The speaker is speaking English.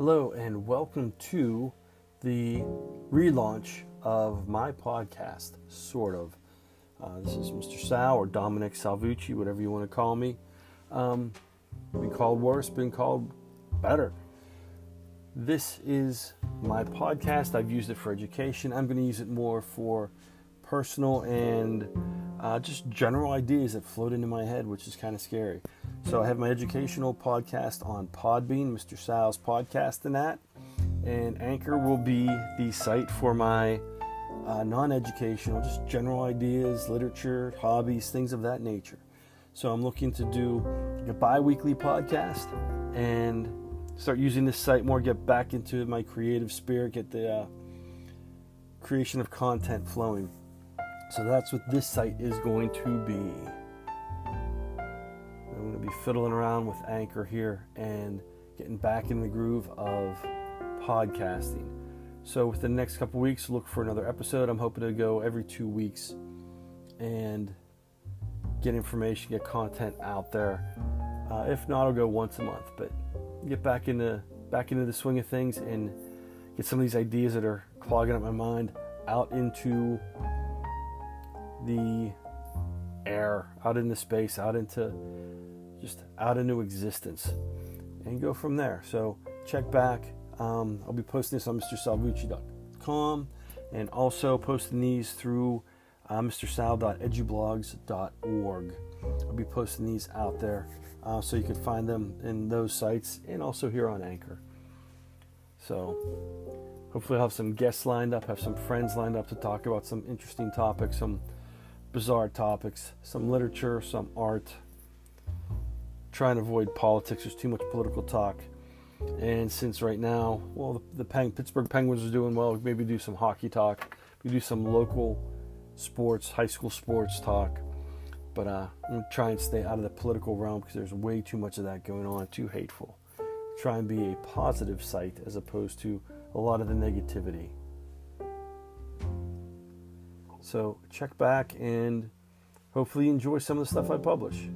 Hello, and welcome to the relaunch of my podcast, sort of. Uh, this is Mr. Sal or Dominic Salvucci, whatever you want to call me. Um, been called worse, been called better. This is my podcast. I've used it for education. I'm going to use it more for personal and uh, just general ideas that float into my head, which is kind of scary. So I have my educational podcast on Podbean, Mr. Sal's podcast, and that. And Anchor will be the site for my uh, non educational, just general ideas, literature, hobbies, things of that nature. So I'm looking to do a bi weekly podcast and start using this site more, get back into my creative spirit, get the uh, creation of content flowing. So that's what this site is going to be. I'm going to be fiddling around with Anchor here and getting back in the groove of podcasting. So within the next couple weeks, look for another episode. I'm hoping to go every two weeks and get information, get content out there. Uh, if not, I'll go once a month. But get back into back into the swing of things and get some of these ideas that are clogging up my mind out into the air, out into space, out into just out into existence, and go from there. So check back. Um, I'll be posting this on MrSalvucci.com and also posting these through uh, MrSal.edublogs.org. I'll be posting these out there uh, so you can find them in those sites and also here on Anchor. So hopefully I'll have some guests lined up, have some friends lined up to talk about some interesting topics, some bizarre topics, some literature, some art. Try and avoid politics. There's too much political talk. And since right now, well, the, Peng, Pittsburgh Penguins are doing well, maybe do some hockey talk. We do some local sports, high school sports talk. But uh, I'm going to try and stay out of the political realm because there's way too much of that going on, too hateful. Try and be a positive site as opposed to a lot of the negativity. So check back and hopefully enjoy some of the stuff I publish.